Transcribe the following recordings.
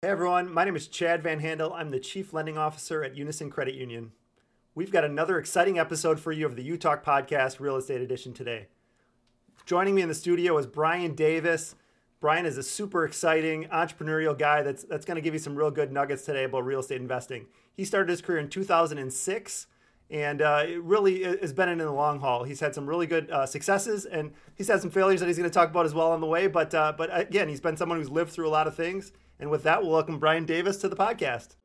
Hey everyone, my name is Chad Van Handel. I'm the Chief Lending Officer at Unison Credit Union. We've got another exciting episode for you of the U Talk Podcast Real Estate Edition today. Joining me in the studio is Brian Davis. Brian is a super exciting entrepreneurial guy that's that's going to give you some real good nuggets today about real estate investing. He started his career in 2006 and uh, it really has been in the long haul. He's had some really good uh, successes, and he's had some failures that he's going to talk about as well on the way. But uh, but again, he's been someone who's lived through a lot of things, and with that, we'll welcome Brian Davis to the podcast.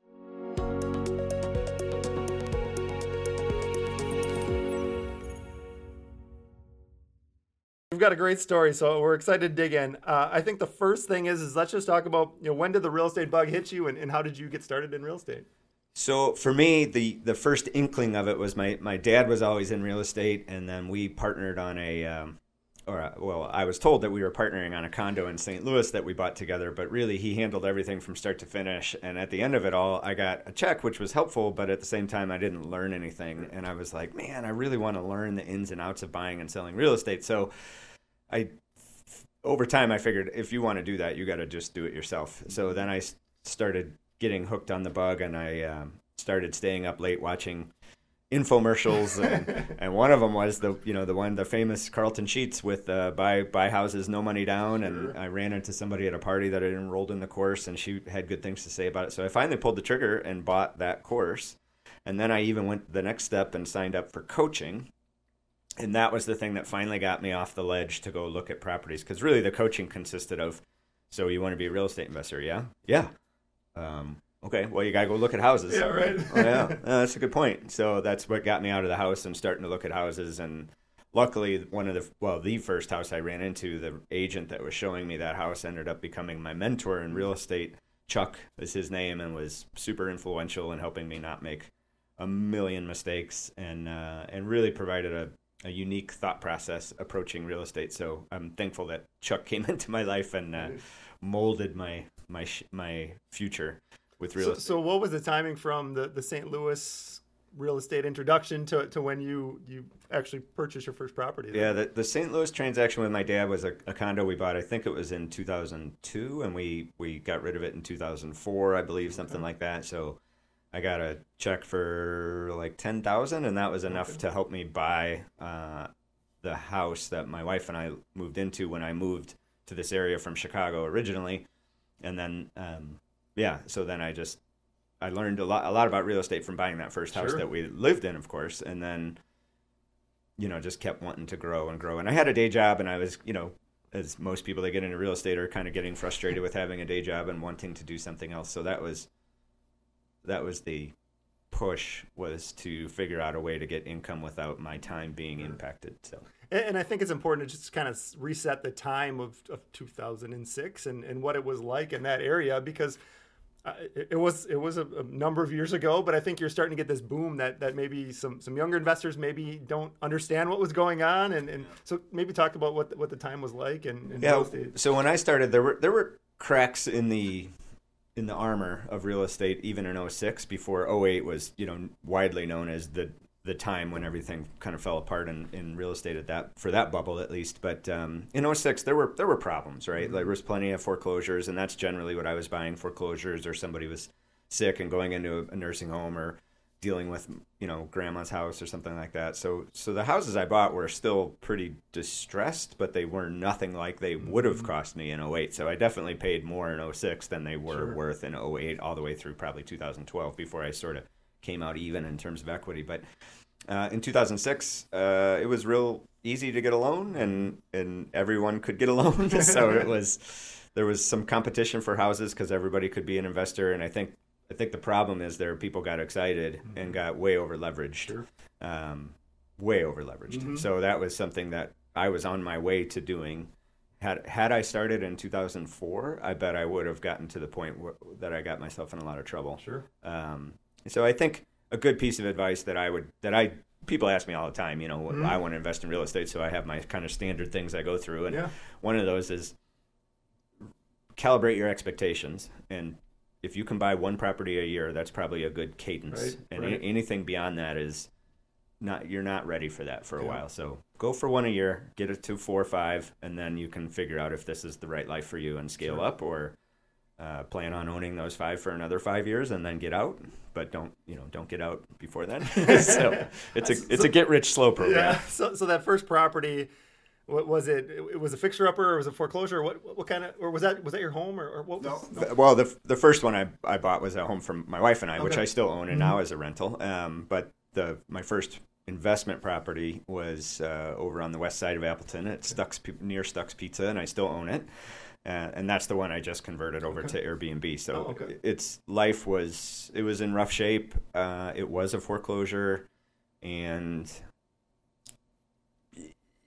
We've got a great story, so we're excited to dig in. Uh, I think the first thing is, is let's just talk about you know when did the real estate bug hit you, and, and how did you get started in real estate? So for me, the the first inkling of it was my my dad was always in real estate, and then we partnered on a um, or uh, well, I was told that we were partnering on a condo in St. Louis that we bought together, but really he handled everything from start to finish. And at the end of it all, I got a check, which was helpful, but at the same time, I didn't learn anything. And I was like, man, I really want to learn the ins and outs of buying and selling real estate. So I, over time, I figured if you want to do that, you got to just do it yourself. So then I started getting hooked on the bug, and I um, started staying up late watching infomercials, and, and, one of them was the you know the one the famous Carleton Sheets with uh, buy buy houses no money down, sure. and I ran into somebody at a party that had enrolled in the course, and she had good things to say about it. So I finally pulled the trigger and bought that course, and then I even went the next step and signed up for coaching. And that was the thing that finally got me off the ledge to go look at properties because really the coaching consisted of, so you want to be a real estate investor, yeah, yeah. Um, Okay, well, you gotta go look at houses. Yeah, right. oh, yeah, uh, that's a good point. So that's what got me out of the house and starting to look at houses. And luckily, one of the well, the first house I ran into, the agent that was showing me that house ended up becoming my mentor in real estate. Chuck is his name, and was super influential in helping me not make a million mistakes, and uh, and really provided a a unique thought process approaching real estate. So I'm thankful that Chuck came into my life and uh, molded my my my future with real so, estate. So what was the timing from the, the St. Louis real estate introduction to, to when you, you actually purchased your first property? There? Yeah, the, the St. Louis transaction with my dad was a, a, condo we bought. I think it was in 2002, and we, we got rid of it in 2004, I believe, something okay. like that. So I got a check for like 10000 and that was enough okay. to help me buy uh, the house that my wife and I moved into when I moved to this area from Chicago originally. And then um, yeah, so then I just I learned a lot a lot about real estate from buying that first house sure. that we lived in, of course, and then you know just kept wanting to grow and grow. And I had a day job, and I was you know as most people that get into real estate are kind of getting frustrated with having a day job and wanting to do something else. So that was that was the push was to figure out a way to get income without my time being impacted. So and, I think it's important to just kind of reset the time of, of 2006 and, and what it was like in that area because uh, it, it, was it was a, a, number of years ago, but I think you're starting to get this boom that that maybe some some younger investors maybe don't understand what was going on, and, and so maybe talk about what what the time was like and yeah. So when I started, there were there were cracks in the in the armor of real estate even in 06 before 08 was you know widely known as the the time when everything kind of fell apart in, in real estate at that for that bubble at least. But um, in 06, there were there were problems, right? Mm-hmm. Like, there was plenty of foreclosures, and that's generally what I was buying foreclosures, or somebody was sick and going into a nursing home, or dealing with you know grandma's house or something like that. So so the houses I bought were still pretty distressed, but they were nothing like they would have mm-hmm. cost me in 08. So I definitely paid more in 06 than they were sure. worth in 08 all the way through probably 2012 before I sort of came out even in terms of equity. But uh, in 2006, uh, it was real easy to get a loan, and and everyone could get a loan. so it was there was some competition for houses because everybody could be an investor, and I think I think the problem is there people got excited mm-hmm. and got way over leveraged, sure. um, way over leveraged. Mm-hmm. So that was something that I was on my way to doing. Had had I started in 2004, I bet I would have gotten to the point where, that I got myself in a lot of trouble. Sure. Um, so I think a good piece of advice that I would that I people ask me all the time. You know, mm-hmm. I want to invest in real estate, so I have my kind of standard things I go through, and yeah. one of those is calibrate your expectations. And if you can buy one property a year, that's probably a good cadence. Right, and right. A- anything beyond that is not you're not ready for that for a yeah. while. So go for one a year, get it to four or five, and then you can figure out if this is the right life for you and scale sure. up or uh, plan on owning those five for another five years and then get out. But don't you know? Don't get out before then. so it's a it's a get rich slow program. Yeah. So so that first property, what was it? It was a fixer upper or was it foreclosure? What what kind of or was that was that your home or, or what? Was, no. Well, the the first one I, I bought was a home from my wife and I, okay. which I still own and mm-hmm. now as a rental. Um, but the my first investment property was uh, over on the west side of Appleton It's Stuc's near Stuc's Pizza, and I still own it. Uh, and that's the one I just converted over okay. to Airbnb. So oh, okay. its life was it was in rough shape. Uh, it was a foreclosure, and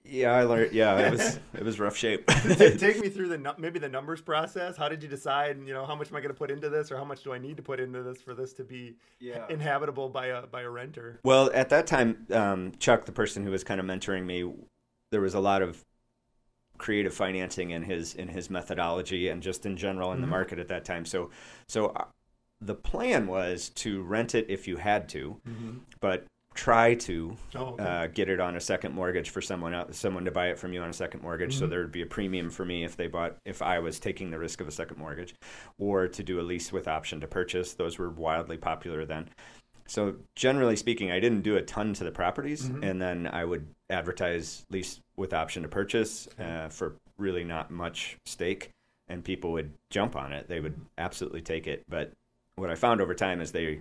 yeah, I learned. Yeah, it was it was rough shape. Take me through the maybe the numbers process. How did you decide? You know, how much am I going to put into this, or how much do I need to put into this for this to be yeah. inhabitable by a by a renter? Well, at that time, um, Chuck, the person who was kind of mentoring me, there was a lot of creative financing in his in his methodology and just in general in mm-hmm. the market at that time. So so. Uh, the plan was to rent it if you had to, mm-hmm. but try to oh, okay. uh, get it on a second mortgage for someone else, someone to buy it from you on a second mortgage. Mm-hmm. So there would be a premium for me if they bought if I was taking the risk of a second mortgage, or to do a lease with option to purchase. Those were wildly popular then. So generally speaking, I didn't do a ton to the properties, mm-hmm. and then I would advertise lease with option to purchase uh, for really not much stake, and people would jump on it. They would absolutely take it. But what I found over time is they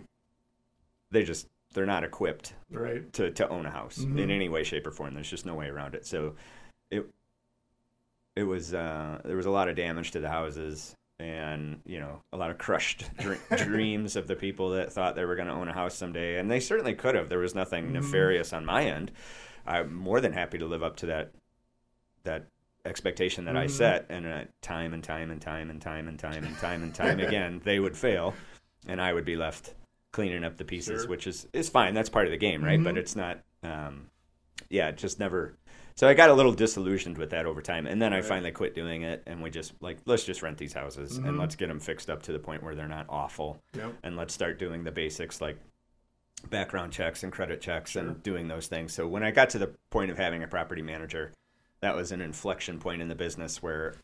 they just they're not equipped right. to, to own a house mm-hmm. in any way, shape, or form. There's just no way around it. So it it was uh, there was a lot of damage to the houses and you know a lot of crushed dr- dreams of the people that thought they were going to own a house someday and they certainly could have there was nothing mm-hmm. nefarious on my end i'm more than happy to live up to that that expectation that mm-hmm. i set and uh, time and time and time and time and time and time and time again they would fail and i would be left cleaning up the pieces, sure. which is is fine. That's part of the game, right? Mm-hmm. But it's not. Um, yeah, just never. So I got a little disillusioned with that over time, and then right. I finally quit doing it, and we just like let's just rent these houses mm-hmm. and let's get them fixed up to the point where they're not awful, yep. and let's start doing the basics like background checks and credit checks sure. and doing those things. So when I got to the point of having a property manager, that was an inflection point in the business where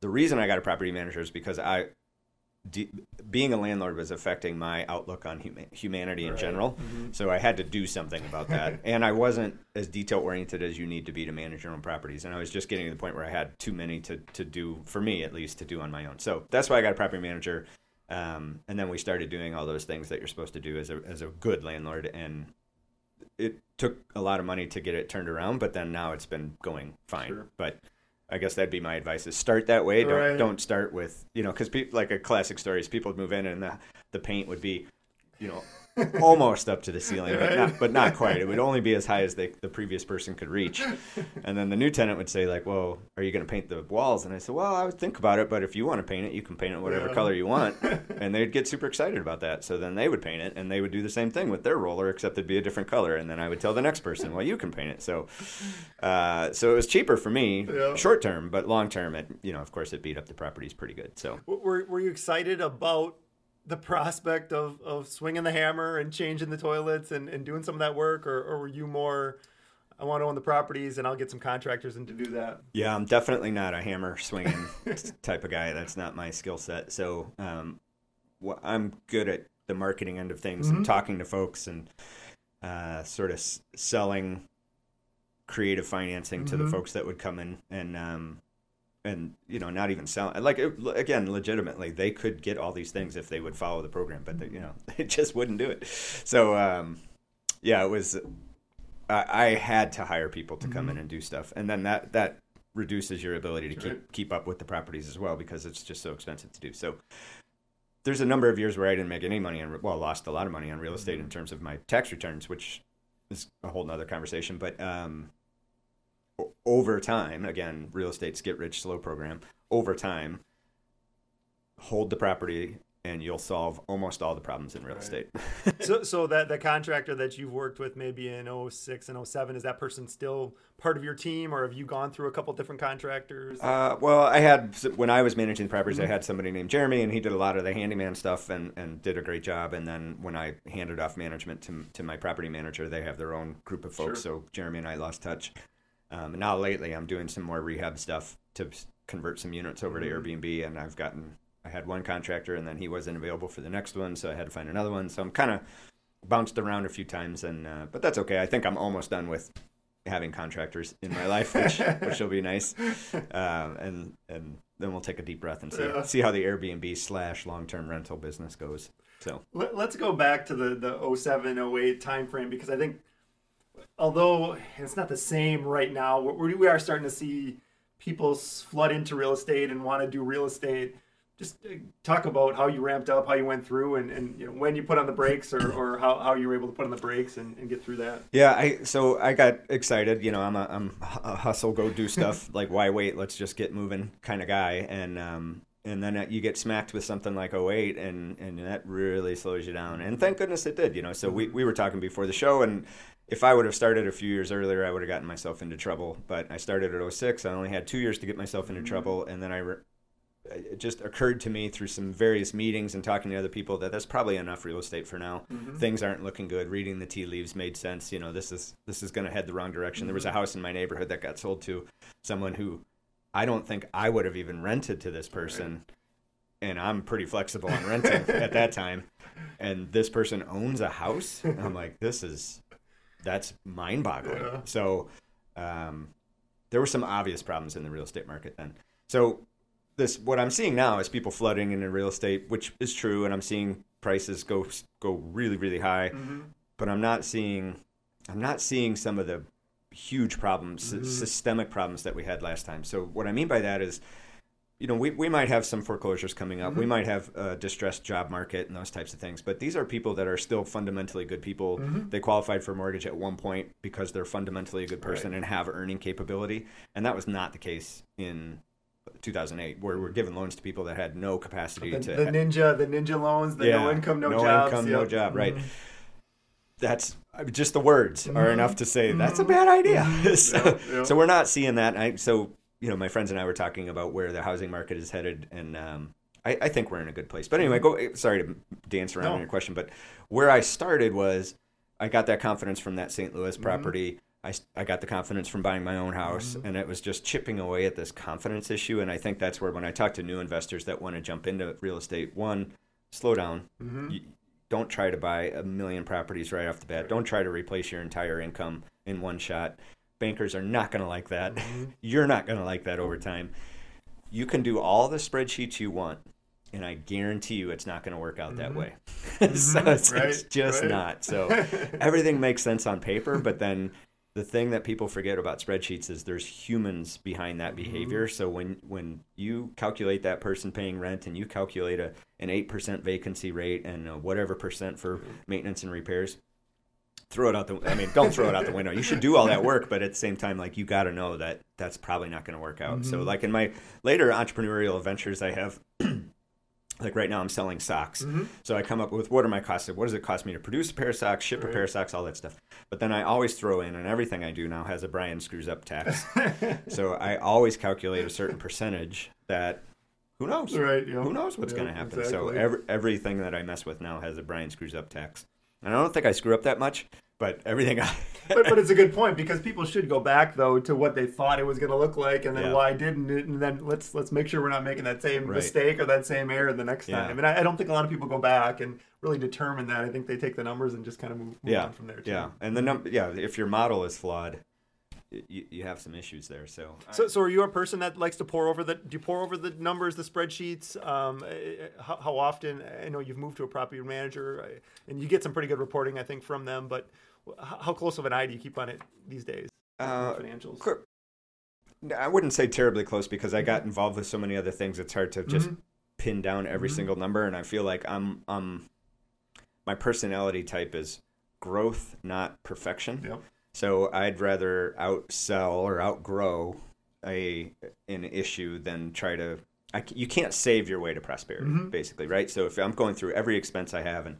the reason I got a property manager is because I being a landlord was affecting my outlook on hum- humanity in right. general. Mm-hmm. So I had to do something about that. and I wasn't as detail oriented as you need to be to manage your own properties. And I was just getting to the point where I had too many to, to do, for me at least, to do on my own. So that's why I got a property manager. Um, and then we started doing all those things that you're supposed to do as a, as a good landlord. And it took a lot of money to get it turned around, but then now it's been going fine. Sure. But I guess that'd be my advice: is start that way. Don't right. don't start with you know because like a classic story is people would move in and the the paint would be, you know, almost up to the ceiling, but not, but not quite. It would only be as high as the, the previous person could reach. And then the new tenant would say, like, well, are you going to paint the walls? And I said, well, I would think about it, but if you want to paint it, you can paint it whatever yeah. color you want. and they'd get super excited about that. So then they would paint it, and they would do the same thing with their roller, except it'd be a different color. And then I would tell the next person, well, you can paint it. So, uh, so it was cheaper for me, yeah. short term, but long term, it you know, of course, it beat up the properties pretty good. So, were were you excited about the prospect of, of swinging the hammer and changing the toilets and, and doing some of that work or, or were you more I want to own the properties and I'll get some contractors in to do that. Yeah, I'm definitely not a hammer swinging type of guy. That's not my skill set. So um, well, I'm good at the marketing end of things mm-hmm. and talking to folks and uh, sort of s- selling creative financing mm-hmm. to the mm-hmm. folks that would come in and um, and you know not even sell like it, again legitimately they could get all these things if they would follow the program but they, you know they just wouldn't do it so um, yeah it was I, I, had to hire people to come mm-hmm. in and do stuff and then that that reduces your ability to keep right. keep up with the properties as well because it's just so expensive to do so there's a number of years where I didn't make any money on well lost a lot of money on real estate mm-hmm. in terms of my tax returns which is a whole nother conversation but um, over time, again, real estate's get rich slow program, over time, hold the property and you'll solve almost all the problems in real right. estate. so, so that the contractor that you've worked with maybe in 06 and 07, is that person still part of your team or have you gone through a couple different contractors? Uh, well, I had, when I was managing the properties, mm-hmm. I had somebody named Jeremy and he did a lot of the handyman stuff and, and did a great job. And then when I handed off management to, to my property manager, they have their own group of folks. Sure. So Jeremy and I lost touch. Um, now lately, I'm doing some more rehab stuff to convert some units over mm-hmm. to Airbnb, and I've gotten I had one contractor and then he wasn't available for the next one, so I had to find another one. So I'm kind of bounced around a few times, and uh, but that's okay. I think I'm almost done with having contractors in my life, which which will be nice. Um, and and then we'll take a deep breath and see Yeah. see how the Airbnb slash long term rental business goes. So Let, let's go back to the the 07 08 timeframe because I think although it's not the same right now, we we are starting to see people flood into real estate and want to do real estate. Just uh, talk about how you ramped up, how you went through, and, and you know, when you put on the brakes, or, or how, how you were able to put on the brakes and, and get through that. yeah, I so I got excited. You know, I'm a I'm a hustle, go do stuff. like why wait? Let's just get moving kind of guy. And um and then you get smacked with something like 08 and and that really slows you down. And thank goodness it did. You know, so we we were talking before the show and. If I would have started a few years earlier, I would have gotten myself into trouble. But I started at 06. I only had two years to get myself into mm-hmm. trouble, and then I re- it just occurred to me through some various meetings and talking to other people that that's probably enough real estate for now. Mm-hmm. Things aren't looking good. Reading the tea leaves made sense. You know, this is this is going to head the wrong direction. There was a mm-hmm. house in my neighborhood that got sold to someone who I don't think I would have even rented to this person. And I'm pretty flexible on renting at that time. And this person owns a house. I'm like, this is that's mind boggling. Yeah. So um, there were some obvious problems in the real estate market then. So this what I'm seeing now is people flooding into real estate, which is true, and I'm seeing prices go go really really high, but I'm not seeing I'm not seeing some of the huge problems, sy- systemic problems that we had last time. So what I mean by that is. You know, we, we might have some foreclosures coming up. We mm-hmm. might have a distressed job market and those types of things. But these are people that are still fundamentally good people. Mm-hmm. They qualified for mortgage at one point because they're fundamentally a good person and have earning capability. And that was not the case in 2008, where we're mm-hmm. giving loans to people that had no capacity The, to the ninja, the ninja loans, the no income, no, no jobs. income, no job, right? Mhm. That's just the words are enough to say that's a bad idea. so, Mm-hmm. Yeah, yeah. so we're not seeing that. I, so you know, my friends and I were talking about where the housing market is headed, and um, I, I think we're in a good place. But anyway, go. Sorry to dance around Mm-hmm. No. on your question, but where I started was I got that confidence from that St. Louis Mm-hmm. property. I, s- I got the confidence from buying my own house, Mm-hmm. and it was just chipping away at this confidence issue. And I think that's where when I talk to new investors that want to jump into real estate, one, slow down. Mm-hmm. You, don't try to buy a million properties right off the bat. Don't try to replace your entire income in one shot. Bankers are not going to like that. Mm-hmm. You're not going to like that over time. You can do all the spreadsheets you want, and I guarantee you it's not going to work out that way. so it's, Mm-hmm. Right, it's just right. not. So everything makes sense on paper, but then the thing that people forget about spreadsheets is there's humans behind that behavior. So when when you calculate that person paying rent and you calculate a an eight percent vacancy rate and whatever percent for maintenance and repairs, throw it out the. I mean, don't throw it out the window. You should do all that work, but at the same time, like you got to know that that's probably not going to work out. So mm-hmm. like in my later entrepreneurial ventures, I have. Like right now, I'm selling socks. Mm-hmm. So I come up with what are my costs? What does it cost me to produce a pair of socks, ship a pair of socks, all that stuff. But then I always throw in, and everything I do now has a Brian screws up tax. so I always calculate a certain percentage that who knows? Right, yeah. Who knows what's Yeah, going to happen? So every, everything that I mess with now has a Brian screws up tax. And I don't think I screw up that much, but everything I. but, but it's a good point because people should go back though to what they thought it was going to look like and then Yeah. why didn't it and then let's let's make sure we're not making that same Right. mistake or that same error the next Yeah. time and I, I don't think a lot of people go back and really determine that i think they take the numbers and just kind of move, move yeah, on from there too. yeah, and the num- yeah, if your model is flawed, you, you have some issues there. So, So, so are you a person that likes to pour over the? Do you pour over the numbers, the spreadsheets? Um, eh, how, how often? I know you've moved to a property manager, eh, and you get some pretty good reporting, I think, from them. But how close of an eye do you keep on it these days? Uh, financials. Cor- I wouldn't say terribly close because I got involved with so many other things. It's hard to just pin down every single number, and I feel like I'm um my personality type is growth, not perfection. Yep. So I'd rather outsell or outgrow a an issue than try to. I, you can't save your way to prosperity, mm-hmm. basically, right? So if I'm going through every expense I have and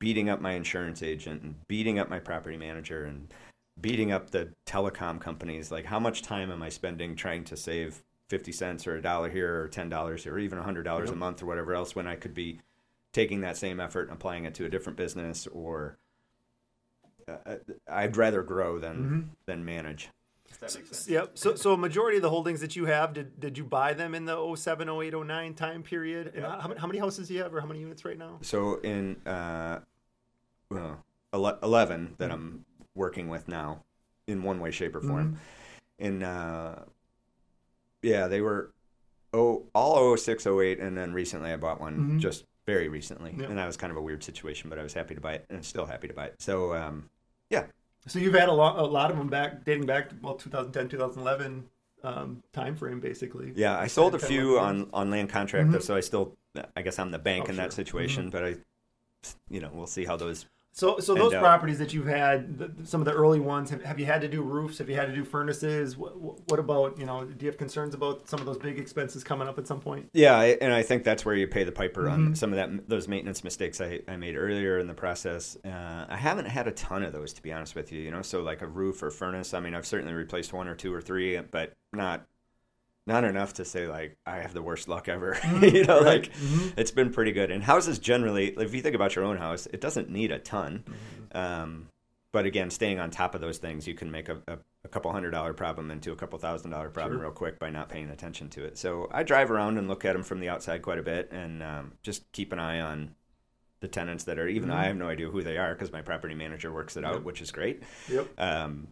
beating up my insurance agent and beating up my property manager and beating up the telecom companies, like how much time am I spending trying to save fifty cents or a dollar here or ten dollars or even hundred dollars a month or whatever else when I could be taking that same effort and applying it to a different business or uh, I'd rather grow than than manage. If that makes sense. Yep. So, so a majority of the holdings that you have, did, did you buy them in the 07, 08, 09 time period? And how, how many houses do you have, or how many units right now? So in uh, well, eleven that I'm working with now, in one way, shape, or form. In uh, yeah, they were oh all 06, 08, and then recently I bought one Mhm. just very recently, Yep. and that was kind of a weird situation, but I was happy to buy it, and I'm still happy to buy it. So um, yeah, So you've had a lot, a lot of them back, dating back to well, 2010, 2011 um, time frame, basically. yeah, I sold a few on on land contract, Mhm. so I still I guess I'm the bank Oh, in that sure. situation, but I you know we'll see how those So, so And, those uh, properties that you've had, the, some of the early ones, have, have you had to do roofs? Have you had to do furnaces? What, what about, you know, do you have concerns about some of those big expenses coming up at some point? Yeah, and I think that's where you pay the piper on Mhm. some of that those maintenance mistakes I, I made earlier in the process. Uh, I haven't had a ton of those to be honest with you. You know, so like a roof or furnace. I mean, I've certainly replaced one or two or three, but not not enough to say like I have the worst luck ever. you know, Right. like Mhm. it's been pretty good. And houses generally, if you think about your own house, it doesn't need a ton. Mm-hmm. Um, but again, staying on top of those things, you can make a, a, a couple hundred dollar problem into a couple thousand dollar problem Sure. real quick by not paying attention to it. So I drive around and look at them from the outside quite a bit, and um, just keep an eye on the tenants that are. Even Mhm. I have no idea who they are because my property manager works it out, which is great. Yep. Um,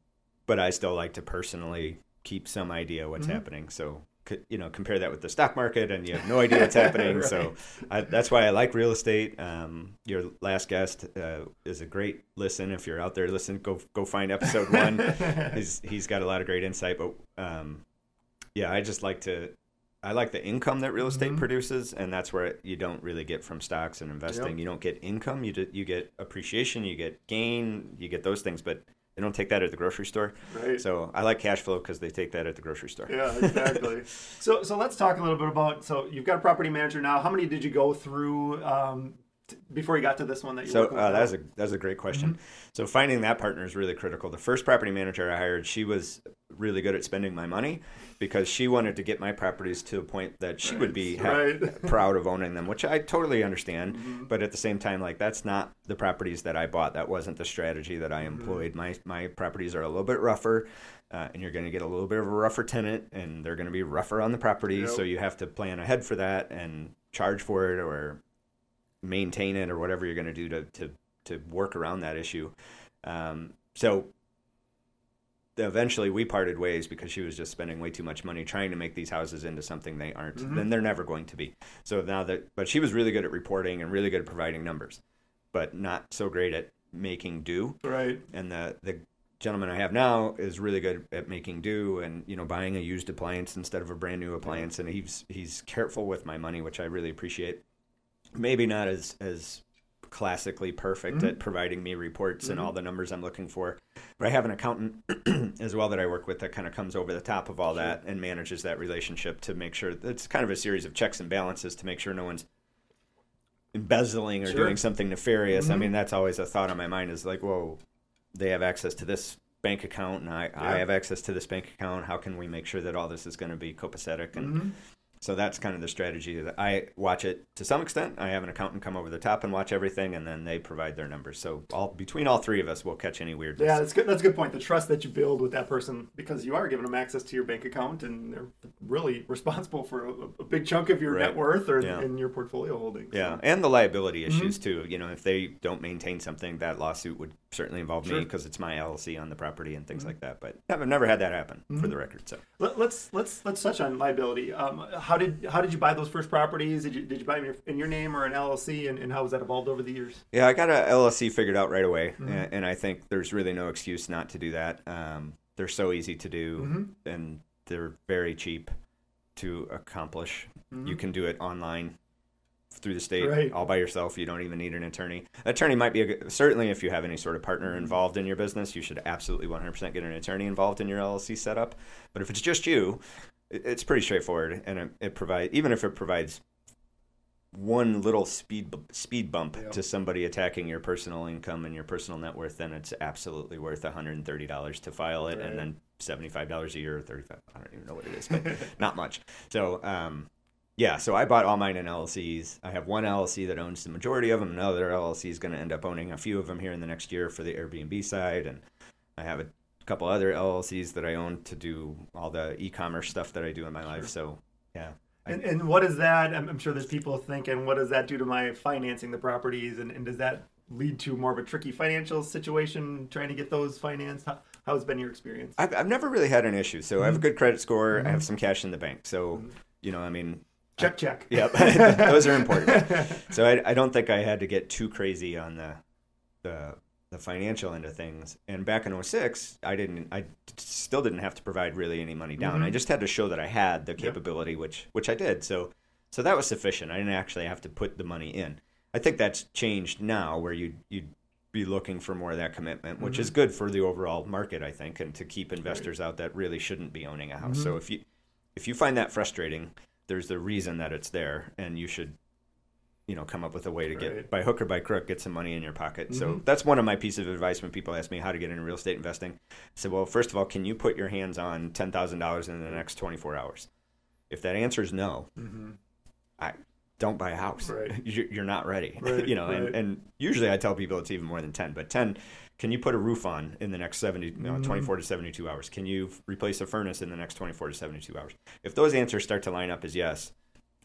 but I still like to personally keep some idea what's Mhm. happening. So you know, compare that with the stock market, and you have no idea what's happening. So I, that's why I like real estate. Um, your last guest uh, is a great listen. If you're out there, listen. Go go find episode one. he's he's got a lot of great insight. But um, yeah, I just like to. I like the income that real estate Mhm. produces, and that's where you don't really get from stocks and investing. Yep. You don't get income. You do, you get appreciation. You get gain. You get those things, but they don't take that at the grocery store. Right. So I like cash flow because they take that at the grocery store. Yeah, exactly. so, so let's talk a little bit about. So, you've got a property manager now. How many did you go through um, t- before you got to this one that you? So uh, that's a that's a great question. Mm-hmm. So finding that partner is really critical. The first property manager I hired, she was really good at spending my money because she wanted to get my properties to a point that she would be ha- Right. proud of owning them, which I totally understand. Mm-hmm. But at the same time, like that's not the properties that I bought. That wasn't the strategy that I Mm-hmm. employed. My my properties are a little bit rougher. Uh, and you're going to get a little bit of a rougher tenant, and they're going to be rougher on the property. Yep. So you have to plan ahead for that and charge for it, or maintain it or whatever you're going to do to to to work around that issue. Um, so eventually we parted ways because she was just spending way too much money trying to make these houses into something they aren't. Mhm. Then they're never going to be. So now that but she was really good at reporting and really good at providing numbers, but not so great at making do right. and the the gentleman I have now is really good at making do and you know buying a used appliance instead of a brand new appliance and he's he's careful with my money which I really appreciate maybe not as as classically perfect Mhm. at providing me reports and Mhm. all the numbers I'm looking for but I have an accountant as well that I work with that kind of comes over the top of all Sure. that and manages that relationship to make sure it's kind of a series of checks and balances to make sure no one's embezzling or Sure. doing something nefarious. I Mhm. mean, that's always a thought on my mind is like, whoa, they have access to this bank account and I, I have access to this bank account. How can we make sure that all this is going to be copacetic? And Mhm. So that's kind of the strategy that I watch it to some extent. I have an accountant come over the top and watch everything and then they provide their numbers. So all between all three of us, we'll catch any weirdness. Yeah, that's good. That's a good point. The trust that you build with that person, because you are giving them access to your bank account, and they're really responsible for a, a big chunk of your Right. net worth or Yeah. in your portfolio holdings. Yeah, and the liability Mm-hmm. issues too. You know, if they don't maintain something, that lawsuit would certainly involve me because it's my LLC on the property and Mm-hmm. things like that. But I've never had that happen for the record. So Let, let's let's let's touch on liability. Um, how did how did you buy those first properties? Did you did you buy them in your, in your name or an LLC, and, and how has that evolved over the years? yeah, I got a LLC figured out right away, Mm-hmm. and, and I think there's really no excuse not to do that. Um, they're so easy to do, Mm-hmm. and they're very cheap to accomplish. You can do it online through the state. Right. all by yourself. You don't even need an attorney. Attorney might be a good, certainly if you have any sort of partner involved in your business, you should absolutely 100% get an attorney involved in your LLC setup. But if it's just you, it's pretty straightforward, and it, it provides even if it provides one little speed speed bump Yeah. to somebody attacking your personal income and your personal net worth, then it's absolutely worth $130 to file it, Right. and then $75 a year or 35 I don't even know what it is, but not much. So, um, yeah, so I bought all mine in LLCs. I have one LLC that owns the majority of them. Another LLC is going to end up owning a few of them here in the next year for the Airbnb side, and I have a couple other LLCs that I own to do all the e-commerce stuff that I do in my life. So yeah. I- And, and what is that? I'm, I'm sure there's people thinking, what does that do to my financing the properties? And, and does that lead to more of a tricky financial situation trying to get those financed? How, how's been your experience? I've, I've never really had an issue. So I have a good credit score. I Mm-hmm. have some cash in the bank. So, you know, I mean, Check, check. Yep, those are important. So I, I don't think I had to get too crazy on the the the financial end of things. And back in 06, I didn't I still didn't have to provide really any money down. I mm-hmm. just had to show that I had the capability, which which I did. So so that was sufficient. I didn't actually have to put the money in. I think that's changed now, where you you'd be looking for more of that commitment, which is mm-hmm. good for the overall market, I think, and to keep investors out that really shouldn't be owning a house. So mm-hmm. if you if you find that frustrating, there's the reason that it's there, and you should, you know, come up with a way to get by hook or by crook get some money in your pocket. So mm-hmm. that's one of my pieces of advice when people ask me how to get into real estate investing. I said, well, first of all, can you put your hands on ten thousand dollars in the next twenty four hours? If that answer is no, mm-hmm. I don't buy a house. Right. You're, not ready. Right, you know, right. and, and usually I tell people it's even more than ten, but ten. Can you put a roof on in the next 70, you know, Mm-hmm. 24 to 72 hours? Can you f- replace a furnace in the next 24 to 72 hours? If those answers start to line up as yes,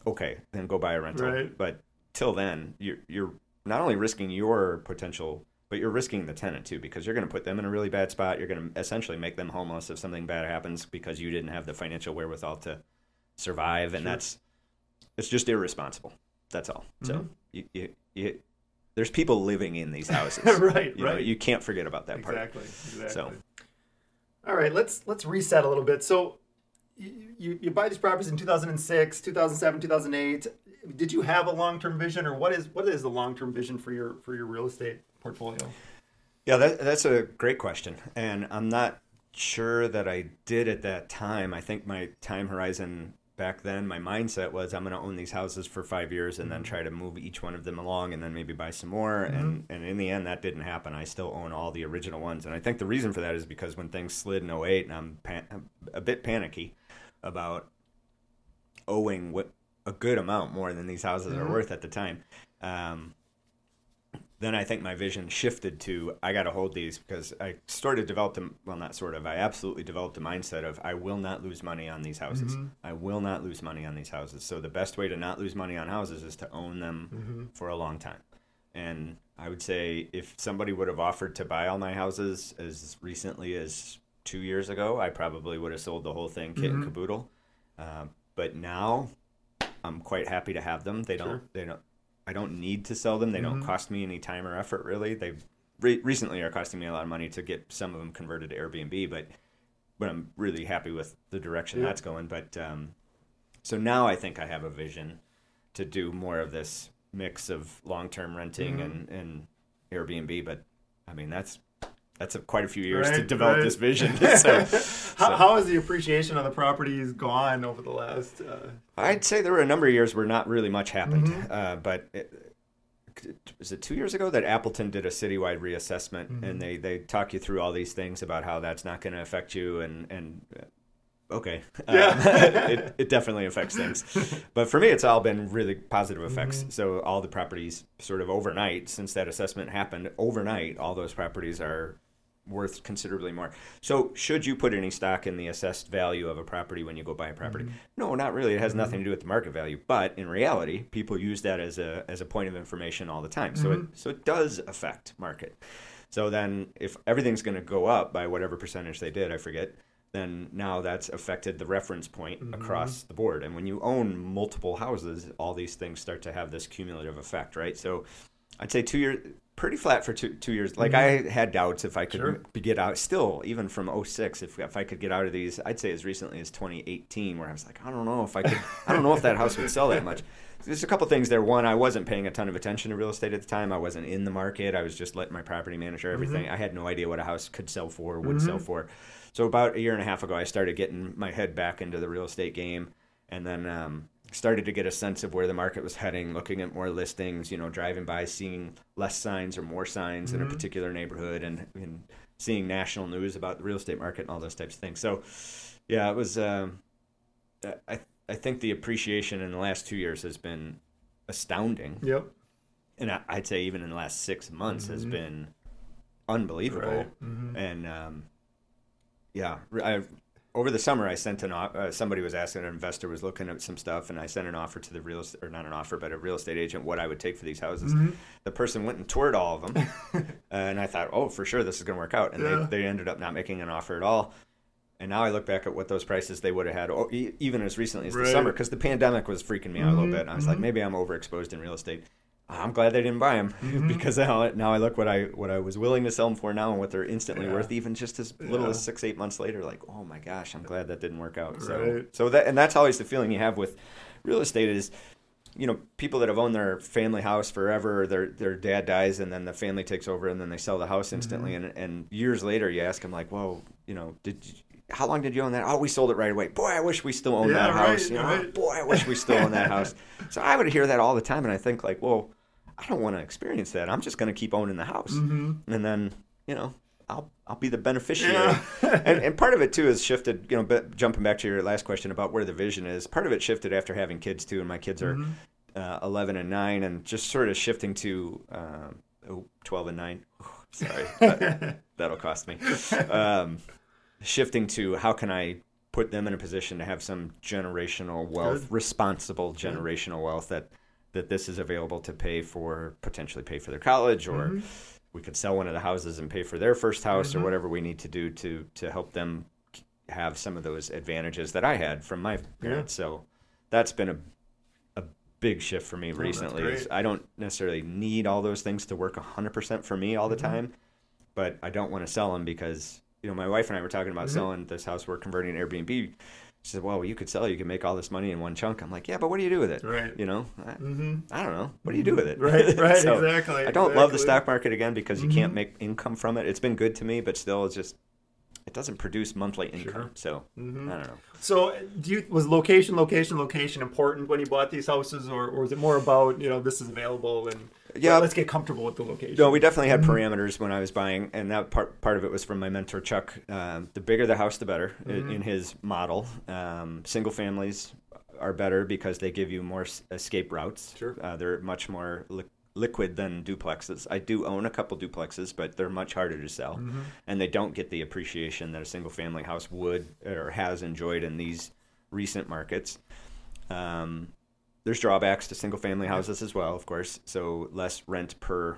okay, then go buy a rental. Right. But till then, you're, you're not only risking your potential, but you're risking the tenant too, because you're going to put them in a really bad spot. You're going to essentially make them homeless if something bad happens because you didn't have the financial wherewithal to survive. And that's, it's just irresponsible. That's all. So Mm-hmm. you, you, you, there's people living in these houses. right, You know, right. you can't forget about that part. exactly, exactly. So- All right, let's let's reset a little bit. So, you, you, you buy these properties in 2006, 2007, 2008. Did you have a long term vision, or what is what is the long term vision for your for your real estate portfolio? Yeah, that, that's a great question. And I'm not sure that I did at that time. I think my time horizon back then, my mindset was I'm going to own these houses for five years and then mm-hmm. try to move each one of them along and then maybe buy some more. And, mm-hmm. and in the end, that didn't happen. I still own all the original ones. And I think the reason for that is because when things slid in 08, and I'm, pan- I'm a bit panicky about owing what a good amount more than these houses are mm-hmm. worth at the time. Um, then I think my vision shifted to I got to hold these because I sort of developed a well not sort of I absolutely developed a mindset of I will not lose money on these houses. Mm-hmm. I will not lose money on these houses. So the best way to not lose money on houses is to own them mm-hmm. for a long time. And I would say if somebody would have offered to buy all my houses as recently as two years ago, I probably would have sold the whole thing kit and mm-hmm. caboodle. Uh, but now I'm quite happy to have them. They don't. Sure. They don't. I don't need to sell them. They don't cost me any time or effort. Really, they re- recently are costing me a lot of money to get some of them converted to Airbnb. But but I'm really happy with the direction Yeah. that's going. But um, so now I think I have a vision to do more of this mix of long-term renting and, and Airbnb. But I mean that's that's a, quite a few years to develop right. this vision. so, How, so- how has the appreciation of the properties gone over the last? Uh, I'd say there were a number of years where not really much happened, uh, but it, was it two years ago that Appleton did a citywide reassessment, and they they talk you through all these things about how that's not going to affect you, and and uh, okay, Yeah. Um, it it definitely affects things, but for me, it's all been really positive effects. So all the properties, sort of overnight, since that assessment happened, overnight, all those properties are worth considerably more. So, should you put any stock in the assessed value of a property when you go buy a property? Mm-hmm. No, not really. It has nothing mm-hmm. to do with the market value. But in reality, people use that as a as a point of information all the time. So it mm-hmm. so it does affect market. So then, if everything's going to go up by whatever percentage they did, I forget. Then now that's affected the reference point across the board. And when you own multiple houses, all these things start to have this cumulative effect, right? So I'd say two years, pretty flat for two two years. Like mm-hmm. I had doubts if I could Sure. get out. Still, even from 06, if if I could get out of these, I'd say as recently as 2018, where I was like, I don't know if I could. I don't know if that house would sell that much. There's a couple things there. One, I wasn't paying a ton of attention to real estate at the time. I wasn't in the market. I was just letting my property manager mm-hmm. everything. I had no idea what a house could sell for, would sell mm-hmm. for. So about a year and a half ago, I started getting my head back into the real estate game, and then um, started to get a sense of where the market was heading. Looking at more listings, you know, driving by, seeing less signs or more signs in a particular neighborhood, and, and seeing national news about the real estate market and all those types of things. So, yeah, it was. Um, I I think the appreciation in the last two years has been astounding, yep. and I, I'd say even in the last six months has been unbelievable. Right. Mhm. And um, yeah, I, over the summer I sent an uh, somebody was asking an investor was looking at some stuff, and I sent an offer to the real estate or not an offer, but a real estate agent what I would take for these houses. Mm-hmm. The person went and toured all of them, and I thought, oh, for sure this is going to work out, and Yeah. they, they ended up not making an offer at all. And now I look back at what those prices they would have had, oh, e- even as recently as Right. the summer, because the pandemic was freaking me out a little Mhm, bit. And I was like, maybe I'm overexposed in real estate. I'm glad they didn't buy them because now, now I look what I what I was willing to sell them for now and what they're instantly Yeah. worth, even just as little Yeah. as six eight months later. Like, oh my gosh, I'm glad that didn't work out. So Right. so that and that's always the feeling you have with real estate is you know people that have owned their family house forever their their dad dies and then the family takes over and then they sell the house instantly Mm-hmm. and and years later you ask them like whoa you know did you, how long did you own that oh we sold it right away boy i wish we still own Yeah, that right, house you know right. boy i wish we still own that house so i would hear that all the time and i think like well i don't want to experience that i'm just going to keep owning the house Mm-hmm. and then you know I'll I'll be the beneficiary, Yeah. and and part of it too is shifted. You know, but jumping back to your last question about where the vision is, part of it shifted after having kids too, and my kids are uh, 11 and 9, and just sort of shifting to um, oh, 12 and 9. Sorry, that, that'll cost me. Um, shifting to how can I put them in a position to have some generational wealth, Good. responsible generational wealth that that this is available to pay for potentially pay for their college or Mm-hmm. we could sell one of the houses and pay for their first house or whatever we need to do to to help them have some of those advantages that I had from my parents. So that's been a a big shift for me that's recently. I don't necessarily need all those things to work 100% for me all the Mm-hmm. time, but I don't want to sell them because you know my wife and I were talking about Mm-hmm. selling this house we're converting Airbnb. She said, "Well, you could sell. You could make all this money in one chunk." I'm like, "Yeah, but what do you do with it? Right. You know, I, Mm-hmm. I don't know. What do you do with it? Right, right, So, exactly. I don't love the stock market again because you can't Mhm. make income from it. It's been good to me, but still, it's just it doesn't produce monthly income. Sure. So Mhm. I don't know. So, do you was location, location, location important when you bought these houses, or, or was it more about you know this is available and Yeah. let's get comfortable with the location? No, we definitely had parameters when I was buying, and that part part of it was from my mentor Chuck. Um, the bigger the house, the better i- in his model. Um, single families are better because they give you more escape routes. Sure. uh, they're much more li- liquid than duplexes. I do own a couple duplexes, but they're much harder to sell, and they don't get the appreciation that a single family house would or has enjoyed in these recent markets. Um, there's drawbacks to single family houses as well, of course. So less rent per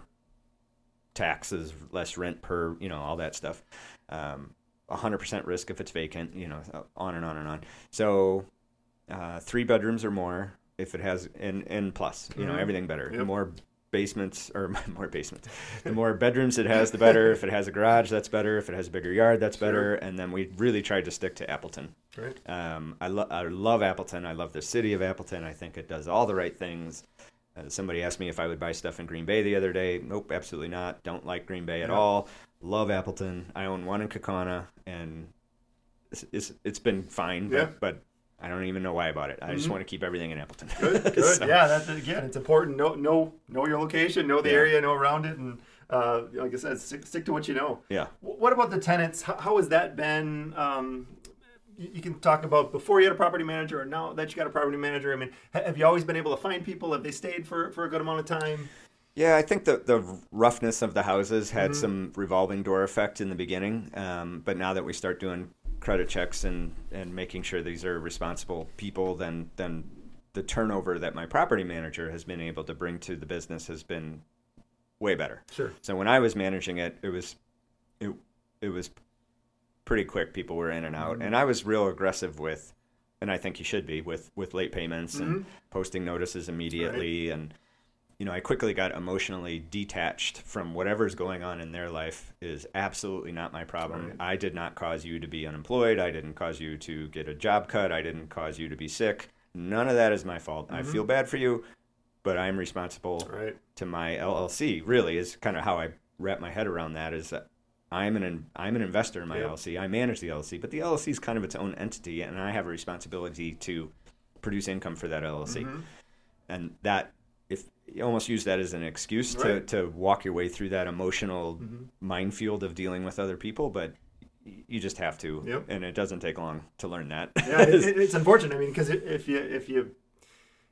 taxes, less rent per, you know, all that stuff. Um, 100% risk if it's vacant, you know, on and on and on. So uh, three bedrooms or more if it has, and, and plus, you know, Mhm. everything better. Yep. more basements or more basements, the more bedrooms it has, the better. If it has a garage, that's better. If it has a bigger yard, that's better. And then we really tried to stick to Appleton. Right. Um, I, lo- I love Appleton. I love the city of Appleton. I think it does all the right things. Uh, somebody asked me if I would buy stuff in Green Bay the other day. Nope, absolutely not. Don't like Green Bay at Yeah. all. Love Appleton. I own one in Kaukauna, and it's, it's, it's been fine, but, Yeah. but I don't even know why I bought it. I just Mhm. want to keep everything in Appleton. Good, good. So, Yeah, that's again, it's important. Know, know, know your location, know the Yeah. area, know around it, and uh, like I said, stick, stick to what you know. yeah. Wh- What about the tenants? How, how has that been? Um, you, you can talk about before you had a property manager, or now that you got a property manager. I mean, have you always been able to find people? Have they stayed for, for a good amount of time? Yeah, I think the the roughness of the houses had Mm-hmm. some revolving door effect in the beginning, um, but now that we start doing credit checks and, and making sure these are responsible people, then then the turnover that my property manager has been able to bring to the business has been way better. Sure. So when I was managing it, it was it it was pretty quick. People were in and out, mm-hmm. and I was real aggressive with, and I think you should be with with late payments and mm-hmm. posting notices immediately. And you know, I quickly got emotionally detached from whatever's going on in their life is absolutely not my problem. Right. I did not cause you to be unemployed. I didn't cause you to get a job cut. I didn't cause you to be sick. None of that is my fault. I feel bad for you, but I'm responsible Right. to my LLC. Really, is kind of how I wrap my head around that. Is that I'm an I'm an investor in my Yep. LLC. I manage the LLC, but the LLC is kind of its own entity, and I have a responsibility to produce income for that LLC. Mm-hmm. And that, almost use that as an excuse to, Right. to walk your way through that emotional Mhm. minefield of dealing with other people, but you just have to, Yep. and it doesn't take long to learn that. Yeah, it, it- it's unfortunate. I mean, because if you if you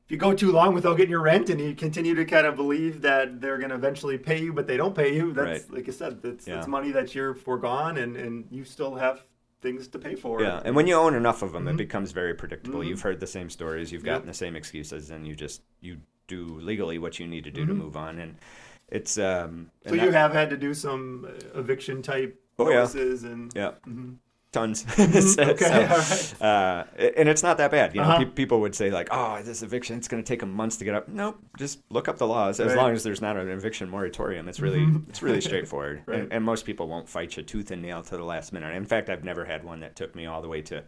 if you go too long without getting your rent and you continue to kind of believe that they're going to eventually pay you, but they don't pay you, that's Right. like I said, that's, Yeah. that's money that you're foregone, and and you still have things to pay for. Yeah, and when you own enough of them, Mhm. it becomes very predictable. Mhm. You've heard the same stories, you've Yep. gotten the same excuses, and you just you do legally what you need to do to Mhm. move on. And it's um, so and you that- have had to do some uh, eviction type Oh, yeah. and yeah Mhm. tons. Mhm. So- Okay, so, all right. uh, and it's not that bad. You know, Uh-huh. pe- people would say like, "Oh, this eviction, it's going to take them months to get up." Nope, just look up the laws. As Right. long as there's not an eviction moratorium, it's really Mhm. it's really straightforward. Right. and, and most people won't fight you tooth and nail to the last minute. In fact, I've never had one that took me all the way to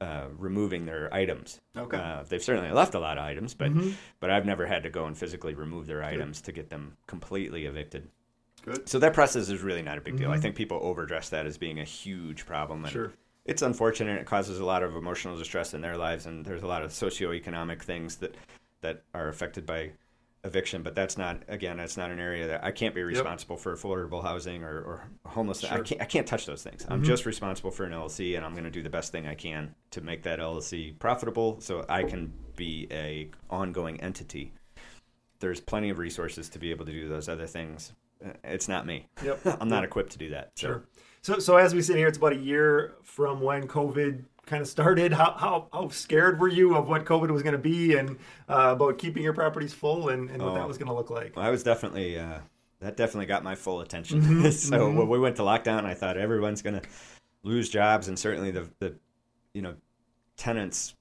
uh, removing their items. Okay. Uh, they've certainly left a lot of items, but Mhm. but I've never had to go and physically remove their items to get them completely evicted. Good. So that process is really not a big deal. I Mhm. think people overdress that as being a huge problem. And Sure. It's unfortunate. It causes a lot of emotional distress in their lives, and there's a lot of socioeconomic things that that are affected by eviction. But that's not again, that's not an area that I can't be responsible for affordable housing or, or homelessness. I Sure. can't I can't touch those things. I'm Mhm. just responsible for an LLC, and I'm going to do the best thing I can to make that LLC profitable, so I can be a ongoing entity. There's plenty of resources to be able to do those other things. Uh, It's not me. Yep. I'm not equipped to do that. So. Sure. So, so as we sit here, it's about a year from when COVID kind of started. How, how, how scared were you of what COVID was going to be and uh, about keeping your properties full and, and what that Oh. was going to look like? I was definitely uh, that definitely got my full attention. Mhm, so mhm. when we went to lockdown, I thought everyone's going to lose jobs, and certainly the the you know tenants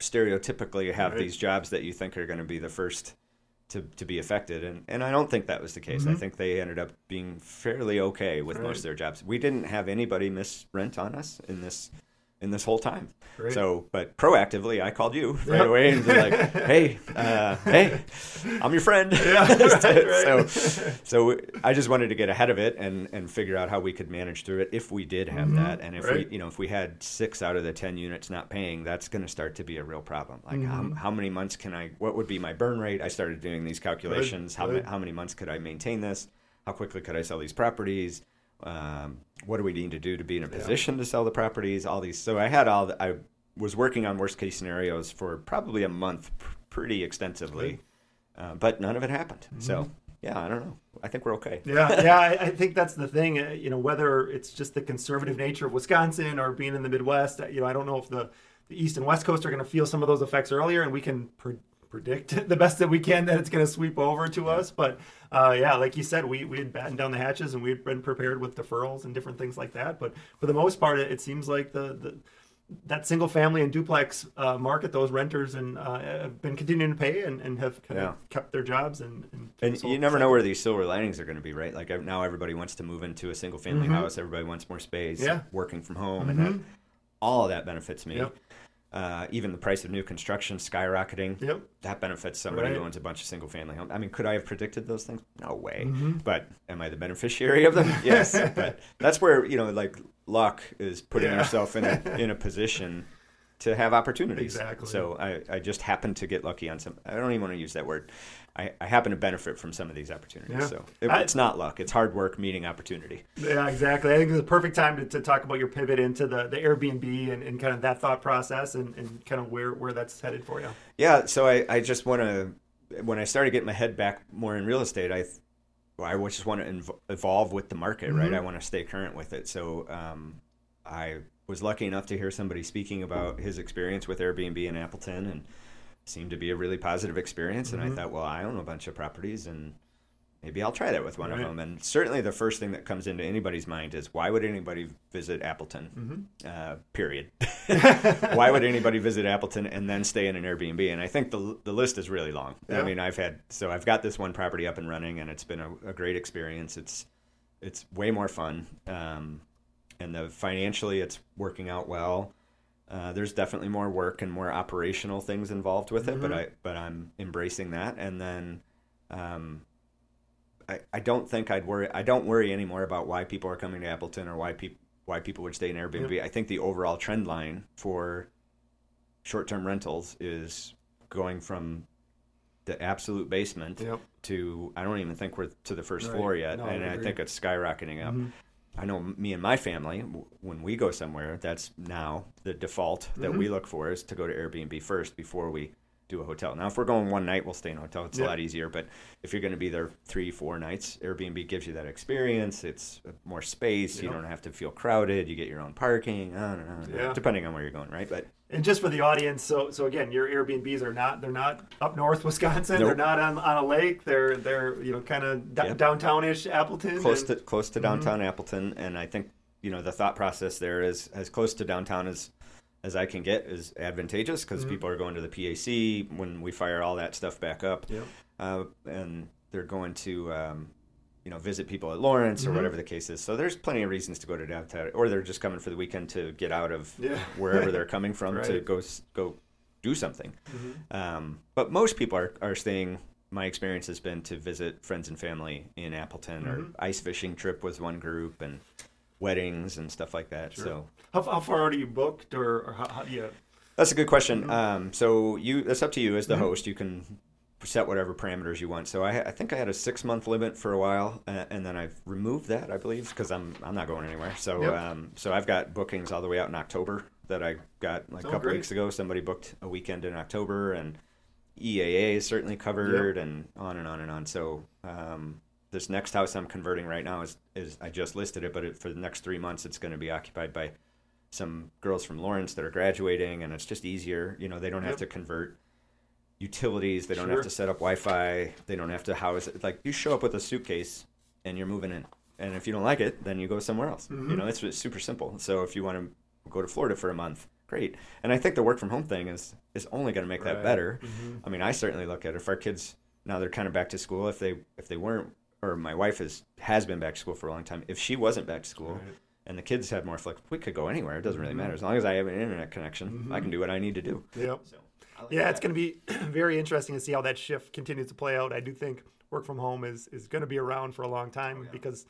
stereotypically have Right. these jobs that you think are going to be the first to, to be affected and, and I don't think that was the case. I Mhm. think they ended up being fairly okay with Right. most of their jobs. We didn't have anybody miss rent on us in this in this whole time. Great. So, but proactively, I called you right Yep. away and was like, "Hey, uh, hey, I'm your friend." Yeah, right, right. so, so I just wanted to get ahead of it and and figure out how we could manage through it if we did have Mhm, that, and if we, you know, if we had six out of the ten units not paying, that's going to start to be a real problem. Like, how, Mhm. how many months can I? What would be my burn rate? I started doing these calculations. How how many months could I maintain this? How quickly could I sell these properties? Um, what do we need to do to be in a Yeah. position to sell the properties? All these. So I had all. The, I was working on worst case scenarios for probably a month, pr- pretty extensively, uh, but none of it happened. So yeah, I don't know. I think we're okay. yeah, yeah. I, I think that's the thing. uh, You know, whether it's just the conservative nature of Wisconsin or being in the Midwest. uh, You know, I don't know if the, the East and West Coast are going to feel some of those effects earlier, and we can pre- predict the best that we can that it's going to sweep over to us. But uh, yeah, like you said, we we had battened down the hatches and we'd been prepared with deferrals and different things like that. But for the most part, it, it seems like the the that single family and duplex uh, market, those renters and uh, have been continuing to pay and, and have kind Yeah. of kept their jobs and, and, And you never know where these silver linings are going to be, right? Like now, everybody wants to move into a single family Mhm. house. Everybody wants more space. Yeah. Working from home, Mhm. and that, all of that benefits me. Yep. Uh, even the price of new construction skyrocketing. Yep. That benefits somebody Right. who owns a bunch of single family homes. I mean, could I have predicted those things? No way. Mhm. But am I the beneficiary of them? yes. but that's where you know, like luck is putting Yeah. yourself in a in a position to have opportunities. Exactly. So I, I just happened to get lucky on some. I don't even want to use that word. I, I happen to benefit from some of these opportunities. Yeah. So it, it's not luck. It's hard work meeting opportunity. Yeah, exactly. I think it's the perfect time to, to talk about your pivot into the, the Airbnb and, and kind of that thought process and, and kind of where, where that's headed for you. Yeah. So I, I just want to when I started getting my head back more in real estate, I I just want to inv- evolve with the market, right? Mhm. I want to stay current with it. So um, I was lucky enough to hear somebody speaking about his experience with Airbnb in Appleton, and seemed to be a really positive experience. And Mhm. I thought, well, I own a bunch of properties, and maybe I'll try that with one Right. of them. And certainly, the first thing that comes into anybody's mind is, why would anybody visit Appleton? Mm-hmm. Uh, period. why would anybody visit Appleton and then stay in an Airbnb? And I think the the list is really long. Yeah. I mean, I've had so I've got this one property up and running, and it's been a, a great experience. It's it's way more fun, um, and the financially it's working out well. Uh, there's definitely more work and more operational things involved with it, but Mhm. I but I'm embracing that. And then um, I I don't think I'd worry. I don't worry anymore about why people are coming to Appleton or why people why people would stay in Airbnb. I think the overall trend line for short-term rentals is going from the absolute basement Yep. to I don't even think we're to the first Right. floor yet, No, and I agree. think it's skyrocketing up. Mhm. I know me and my family, when we go somewhere, that's now the default that Mhm. we look for is to go to Airbnb first before we do a hotel. Now, if we're going one night, we'll stay in a hotel. It's Yeah. a lot easier. But if you're going to be there three, four nights, Airbnb gives you that experience. It's more space. You don't have to feel crowded. You get your own parking. I don't know. Yeah. Depending on where you're going, right? But And just for the audience, so so again, your Airbnbs are not they're not up north Wisconsin. Nope. They're not on, on a lake. They're they're you know kind of d- Yep. downtownish Appleton. close and- to close to downtown Appleton, and I think you know the thought process there is as close to downtown as as I can get is advantageous because people are going to the PAC when we fire all that stuff back up, Yep. uh, and they're going to um, you know visit people at Lawrence or Mhm. whatever the case is. So there's plenty of reasons to go to downtown, or they're just coming for the weekend to get out of Yeah. wherever they're coming from to go go do something. Mhm. Um, but most people are, are staying. My experience has been to visit friends and family in Appleton, Mhm. or ice fishing trip was one group, and weddings and stuff like that. Sure. So How, how far are you booked, or, or how, how do you? that's a good question. Mhm. Um, so you, it's up to you as the Mhm. host. You can set whatever parameters you want. So I, I think I had a six month limit for a while, uh, and then I've removed that, I believe, because I'm I'm not going anywhere. So Yep. um, so I've got bookings all the way out in October that I got like a couple great. weeks ago. Somebody booked a weekend in October, and EAA is certainly covered, and on and on and on. So um, this next house I'm converting right now is is I just listed it, but it, for the next three months it's going to be occupied by some girls from Lawrence that are graduating, and it's just easier. You know, they don't have to convert utilities. They don't Sure. have to set up Wi-Fi. They don't have to house it. Like you show up with a suitcase and you're moving in, and if you don't like it, then you go somewhere else. You Mhm. know, it's, it's super simple. So if you want to go to Florida for a month, great. And I think the work from home thing is is only going to make that Right. better. Mhm. I mean, I certainly look at it. If our kids now they're kind of back to school, if they if they weren't, or my wife is has been back to school for a long time. If she wasn't back to school, Right. and the kids had more flex, we could go anywhere. It doesn't really Mhm. matter as long as I have an internet connection. I Mhm. can do what I need to do. Yep. So like Yeah, it's going to be very interesting to see how that shift continues to play out. I do think work from home is, is going to be around for a long time Oh, yeah. because,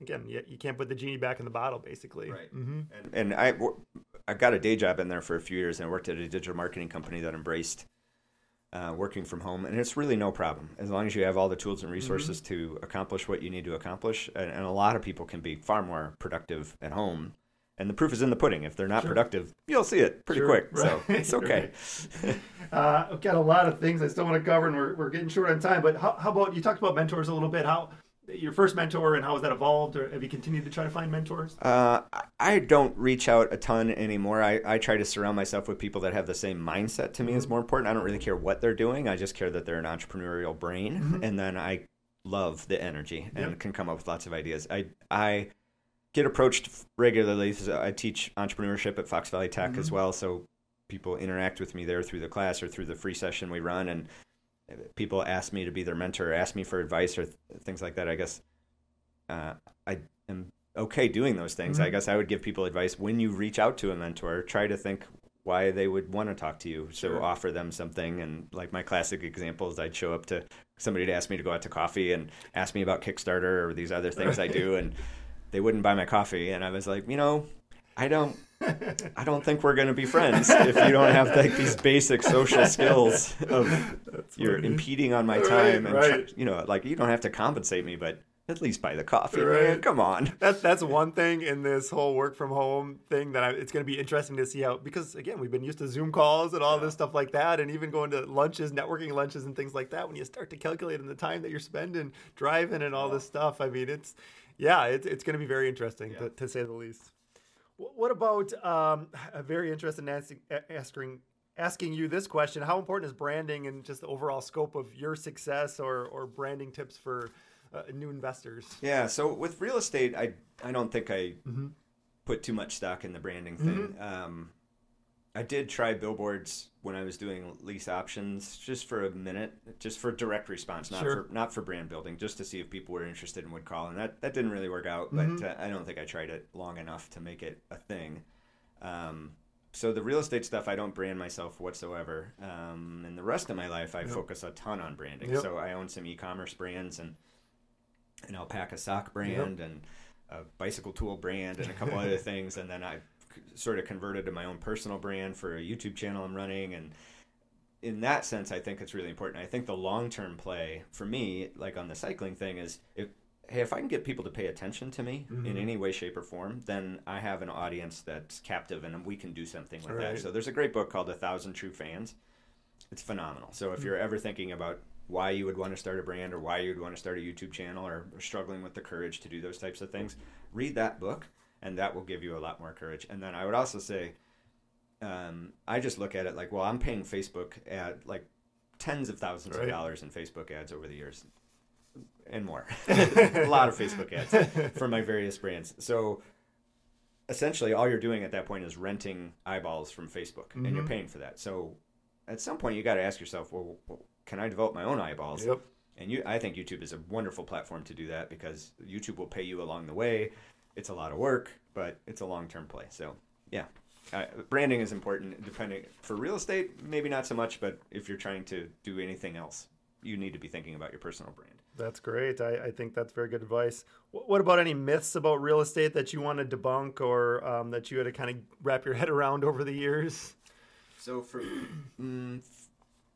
again, you, you can't put the genie back in the bottle, basically. Right. hmm and, and I I got a day job in there for a few years, and I worked at a digital marketing company that embraced uh, working from home, and it's really no problem as long as you have all the tools and resources to accomplish what you need to accomplish. And, and a lot of people can be far more productive at home. And the proof is in the pudding. If they're not Sure. productive, you'll see it pretty Sure, quick. right, So it's okay. Uh, I've got a lot of things I still want to cover, and we're, we're getting short on time. But how, how about you talked about mentors a little bit? How your first mentor and how has that evolved, or have you continued to try to find mentors? Uh, I- don't reach out a ton anymore. I, I try to surround myself with people that have the same mindset to me is more important. I don't really care what they're doing. I just care that they're an entrepreneurial brain, Mhm. and then I love the energy and Yep. can come up with lots of ideas. I I get approached regularly. so I teach entrepreneurship at Fox Valley Tech as Mhm. well, so people interact with me there through the class or through the free session we run, and people ask me to be their mentor, ask me for advice or th- things like that. I guess uh, I am okay doing those things. I Mhm. guess I would give people advice when you reach out to a mentor, try to think why they would want to talk to you. So Sure. offer them something. And like my classic example is I'd show up to somebody to ask me to go out to coffee and ask me about Kickstarter or these other things I do, and they wouldn't buy my coffee. And I was like, you know, I don't. I don't think we're going to be friends if you don't have like these basic social skills of That's you're funny. impeding on my Right, time and right. you know like you don't have to compensate me but at least buy the coffee Right. man come on That's that's one thing in this whole work from home thing that I, it's going to be interesting to see how because again we've been used to Zoom calls and all this stuff like that, and even going to lunches, networking lunches, and things like that. When you start to calculate in the time that you're spending driving and all this stuff, I mean it's yeah, it's it's going to be very interesting to, to say the least. What about um, a very interested in asking, asking asking you this question? How important is branding and just the overall scope of your success or or branding tips for uh, new investors? yeah so with real estate i i don't think i Mhm. put too much stock in the branding thing Mm-hmm. um i did try billboards when i was doing lease options just for a minute just for direct response not Sure. for not for brand building just to see if people were interested and would call and that that didn't really work out Mhm. but uh, i don't think i tried it long enough to make it a thing um so the real estate stuff, I don't brand myself whatsoever. Um, and the rest of my life, I Yep. focus a ton on branding. Yep. So I own some e-commerce brands and an alpaca sock brand and a bicycle tool brand and a couple other things. And then I sort of converted to my own personal brand for a YouTube channel I'm running. And in that sense, I think it's really important. I think the long-term play for me, like on the cycling thing, is if hey, if I can get people to pay attention to me in Mhm. any way, shape, or form, then I have an audience that's captive, and we can do something with Right. that. So there's a great book called A Thousand True Fans, it's phenomenal. So if you're ever thinking about why you would want to start a brand or why you would want to start a YouTube channel or, or struggling with the courage to do those types of things, read that book and that will give you a lot more courage. And then I would also say, um, I just look at it like, well, I'm paying Facebook at like tens of thousands Right. of dollars in Facebook ads over the years and more. a lot of Facebook ads for my various brands. So essentially, all you're doing at that point is renting eyeballs from Facebook and you're Mhm. paying for that. So at some point, you got to ask yourself, well, can I develop my own eyeballs? Yep. And you, I think YouTube is a wonderful platform to do that because YouTube will pay you along the way. It's a lot of work, but it's a long-term play. So, yeah, uh, branding is important. Depending for real estate, maybe not so much, but if you're trying to do anything else, you need to be thinking about your personal brand. That's great. I, I think that's very good advice. Wh- What about any myths about real estate that you want to debunk or um, that you had to kind of wrap your head around over the years? So for mm,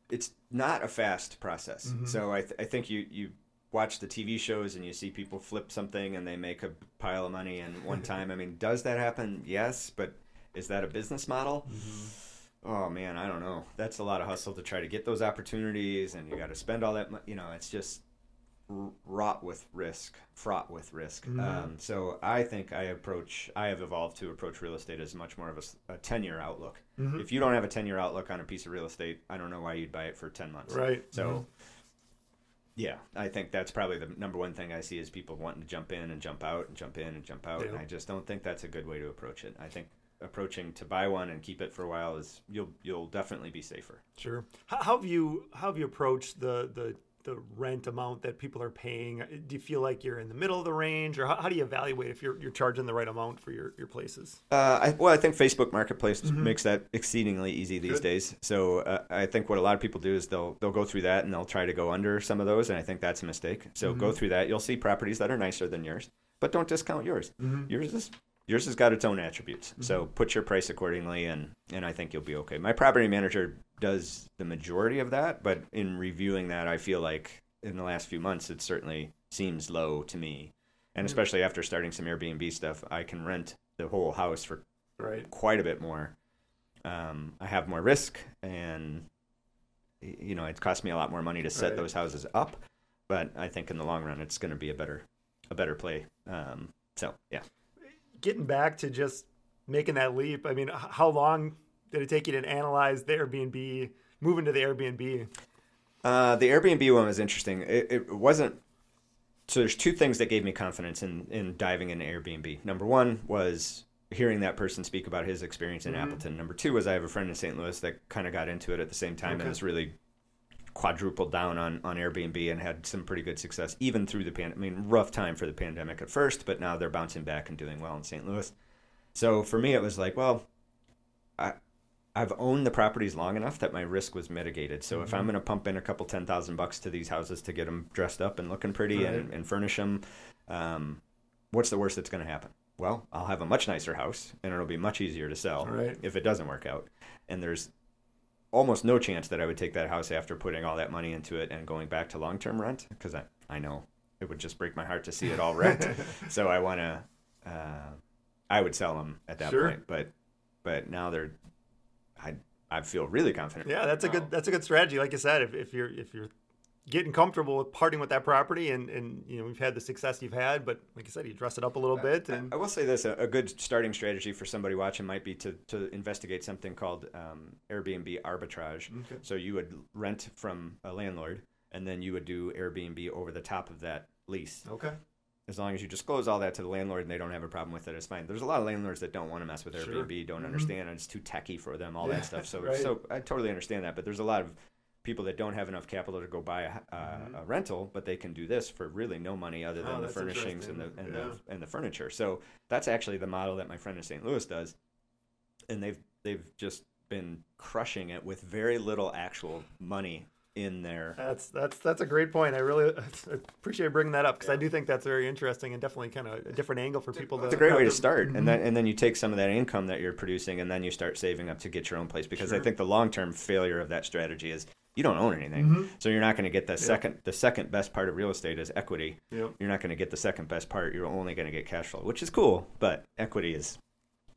it's not a fast process. So I, th- I think you you watch the TV shows and you see people flip something and they make a pile of money in one time. I mean, does that happen? Yes, but is that a business model? Mm-hmm. Oh man, I don't know. That's a lot of hustle to try to get those opportunities, and you got to spend all that. Mo- you know, it's just wrought with risk, fraught with risk. Mm-hmm. Um, so I think I approach, I have evolved to approach real estate as much more of a ten-year outlook. Mm-hmm. If you don't have a ten-year outlook on a piece of real estate, I don't know why you'd buy it for ten months. Right. So. Yeah, I think that's probably the number one thing I see is people wanting to jump in and jump out and jump in and jump out. And I just don't think that's a good way to approach it. I think approaching to buy one and keep it for a while is you'll you'll definitely be safer. Sure. How, how have you how have you approached the the the rent amount that people are paying? Do you feel like you're in the middle of the range, or how, how do you evaluate if you're you're charging the right amount for your your places? Uh, I, well, I think Facebook Marketplace makes that exceedingly easy these Good. days. So uh, I think what a lot of people do is they'll they'll go through that and they'll try to go under some of those, and I think that's a mistake. So go through that. You'll see properties that are nicer than yours, but don't discount yours. Yours is yours has got its own attributes. So put your price accordingly, and and I think you'll be okay. My property manager does the majority of that, but in reviewing that, I feel like in the last few months, it certainly seems low to me. And especially after starting some Airbnb stuff, I can rent the whole house for Right. quite a bit more. Um, I have more risk, and you know, it costs me a lot more money to set Right. those houses up. But I think in the long run, it's going to be a better, a better play. Um, so yeah, Getting back to just making that leap. I mean, how long did it take you to analyze the Airbnb, move into the Airbnb? uh, the Airbnb one was interesting. It, it wasn't. So there's two things that gave me confidence in in diving into Airbnb. Number one was hearing that person speak about his experience in Mhm. Appleton. Number two was I have a friend in St. Louis that kind of got into it at the same time Okay. and has really quadrupled down on, on Airbnb and had some pretty good success even through the pandemic. I mean, rough time for the pandemic at first, but now they're bouncing back and doing well in St. Louis. So for me, it was like, well, I've owned the properties long enough that my risk was mitigated. So if I'm going to pump in a couple ten thousand bucks to these houses to get them dressed up and looking pretty and, Right. and furnish them, um, what's the worst that's going to happen? Well, I'll have a much nicer house and it'll be much easier to sell Right. if it doesn't work out. And there's almost no chance that I would take that house after putting all that money into it and going back to long term rent because I, I know it would just break my heart to see it all wrecked. so I want to, uh, I would sell them at that Sure. point. But but now they're, I I feel really confident. Yeah, that's a good that's a good strategy. Like I said, if, if you're if you're getting comfortable with parting with that property and and you know we've had the success you've had, but like I said, you dress it up a little bit and I will say this: a, a good starting strategy for somebody watching might be to, to investigate something called um, Airbnb arbitrage. Okay. So you would rent from a landlord, and then you would do Airbnb over the top of that lease. okay. As long as you disclose all that to the landlord and they don't have a problem with it, it's fine. There's a lot of landlords that don't want to mess with Sure. Airbnb, don't Mhm. understand, and it's too techy for them, all Yeah, that stuff. So, right. so I totally understand that. But there's a lot of people that don't have enough capital to go buy a, uh, Mhm. a rental, but they can do this for really no money other than Oh, the furnishings and the and Yeah. the and the furniture. So that's actually the model that my friend in St. Louis does, and they've they've just been crushing it with very little actual money in there. That's that's that's a great point. I really appreciate bringing that up because I do think that's very interesting and definitely kind of a different angle for people. It's to a great way to to- start, Mhm. and then and then you take some of that income that you're producing, and then you start saving up to get your own place. Because I think the long term failure of that strategy is you don't own anything, Mhm. so you're not going to get the second the second best part of real estate is equity. Yep. You're not going to get the second best part. You're only going to get cash flow, which is cool, but equity is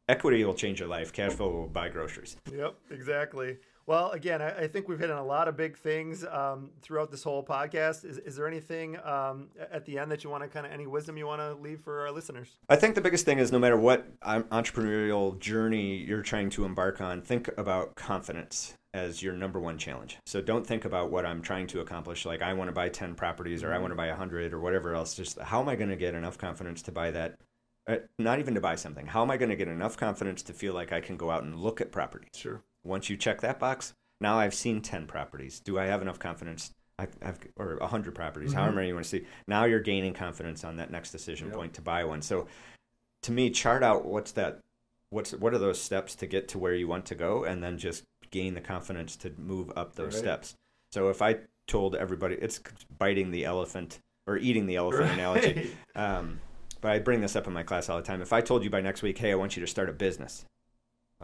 equity will change your life. Cash flow will buy groceries. Yep, exactly. Well, again, I, I, think we've hit on a lot of big things um, throughout this whole podcast. Is, is there anything um, at the end that you want to kind of any wisdom you want to leave for our listeners? I think the biggest thing is no matter what entrepreneurial journey you're trying to embark on, think about confidence as your number one challenge. So don't think about what I'm trying to accomplish, like I want to buy 10 properties or I want to buy 100 or whatever else. Just how am I going to get enough confidence to buy that? Uh, not even to buy something. How am I going to get enough confidence to feel like I can go out and look at properties? Sure. Once you check that box, now I've seen 10 properties. Do I have enough confidence? I, have or 100 properties, mm-hmm. however many you want to see. Now you're gaining confidence on that next decision yep. point to buy one. So to me, chart out what's that, what's, what are those steps to get to where you want to go and then just gain the confidence to move up those right. steps. So if I told everybody, it's biting the elephant or eating the elephant right. analogy. Um, but I bring this up in my class all the time. If I told you by next week, hey, I want you to start a business,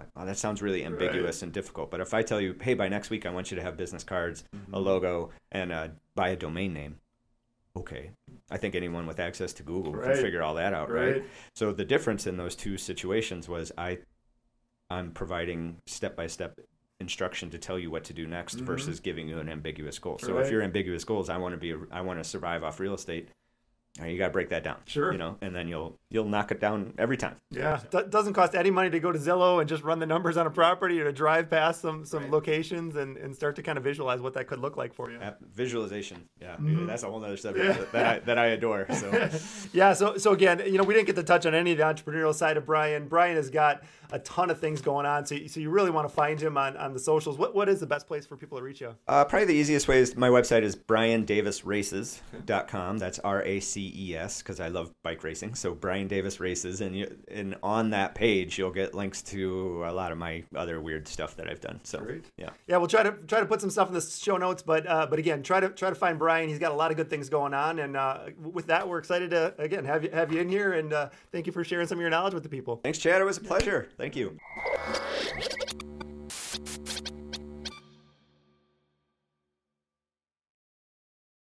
like, oh, that sounds really ambiguous right. and difficult. But if I tell you, hey, by next week, I want you to have business cards, mm-hmm. a logo, and uh, buy a domain name, okay. I think anyone with access to Google right. can figure all that out, right. right? So the difference in those two situations was I, I'm providing step by step instruction to tell you what to do next mm-hmm. versus giving you an ambiguous goal. So if your ambiguous goal is I want to be a, I want to survive off real estate, you got to break that down. Sure. You know, and then you'll you'll knock it down every time. Yeah. So. doesn't cost any money to go to Zillow and just run the numbers on a property or to drive past some some right. locations and, and start to kind of visualize what that could look like for you. Uh, visualization. Yeah. Mm-hmm. That's a whole other subject yeah. that, that, I that I adore. So Yeah, so so again, you know, we didn't get to touch on any of the entrepreneurial side of Brian. Brian has got a ton of things going on. So, so you really want to find him on, on the socials. What what is the best place for people to reach you? Uh, probably the easiest way is my website is briandavisraces.com. That's R A C E S because I love bike racing. So Brian Davis Races, and you, and on that page you'll get links to a lot of my other weird stuff that I've done. So Great. yeah, yeah, we'll try to try to put some stuff in the show notes. But uh, but again, try to try to find Brian. He's got a lot of good things going on, and uh, with that, we're excited to again have you have you in here, and uh, thank you for sharing some of your knowledge with the people. Thanks, Chad. It was a pleasure. Thank you.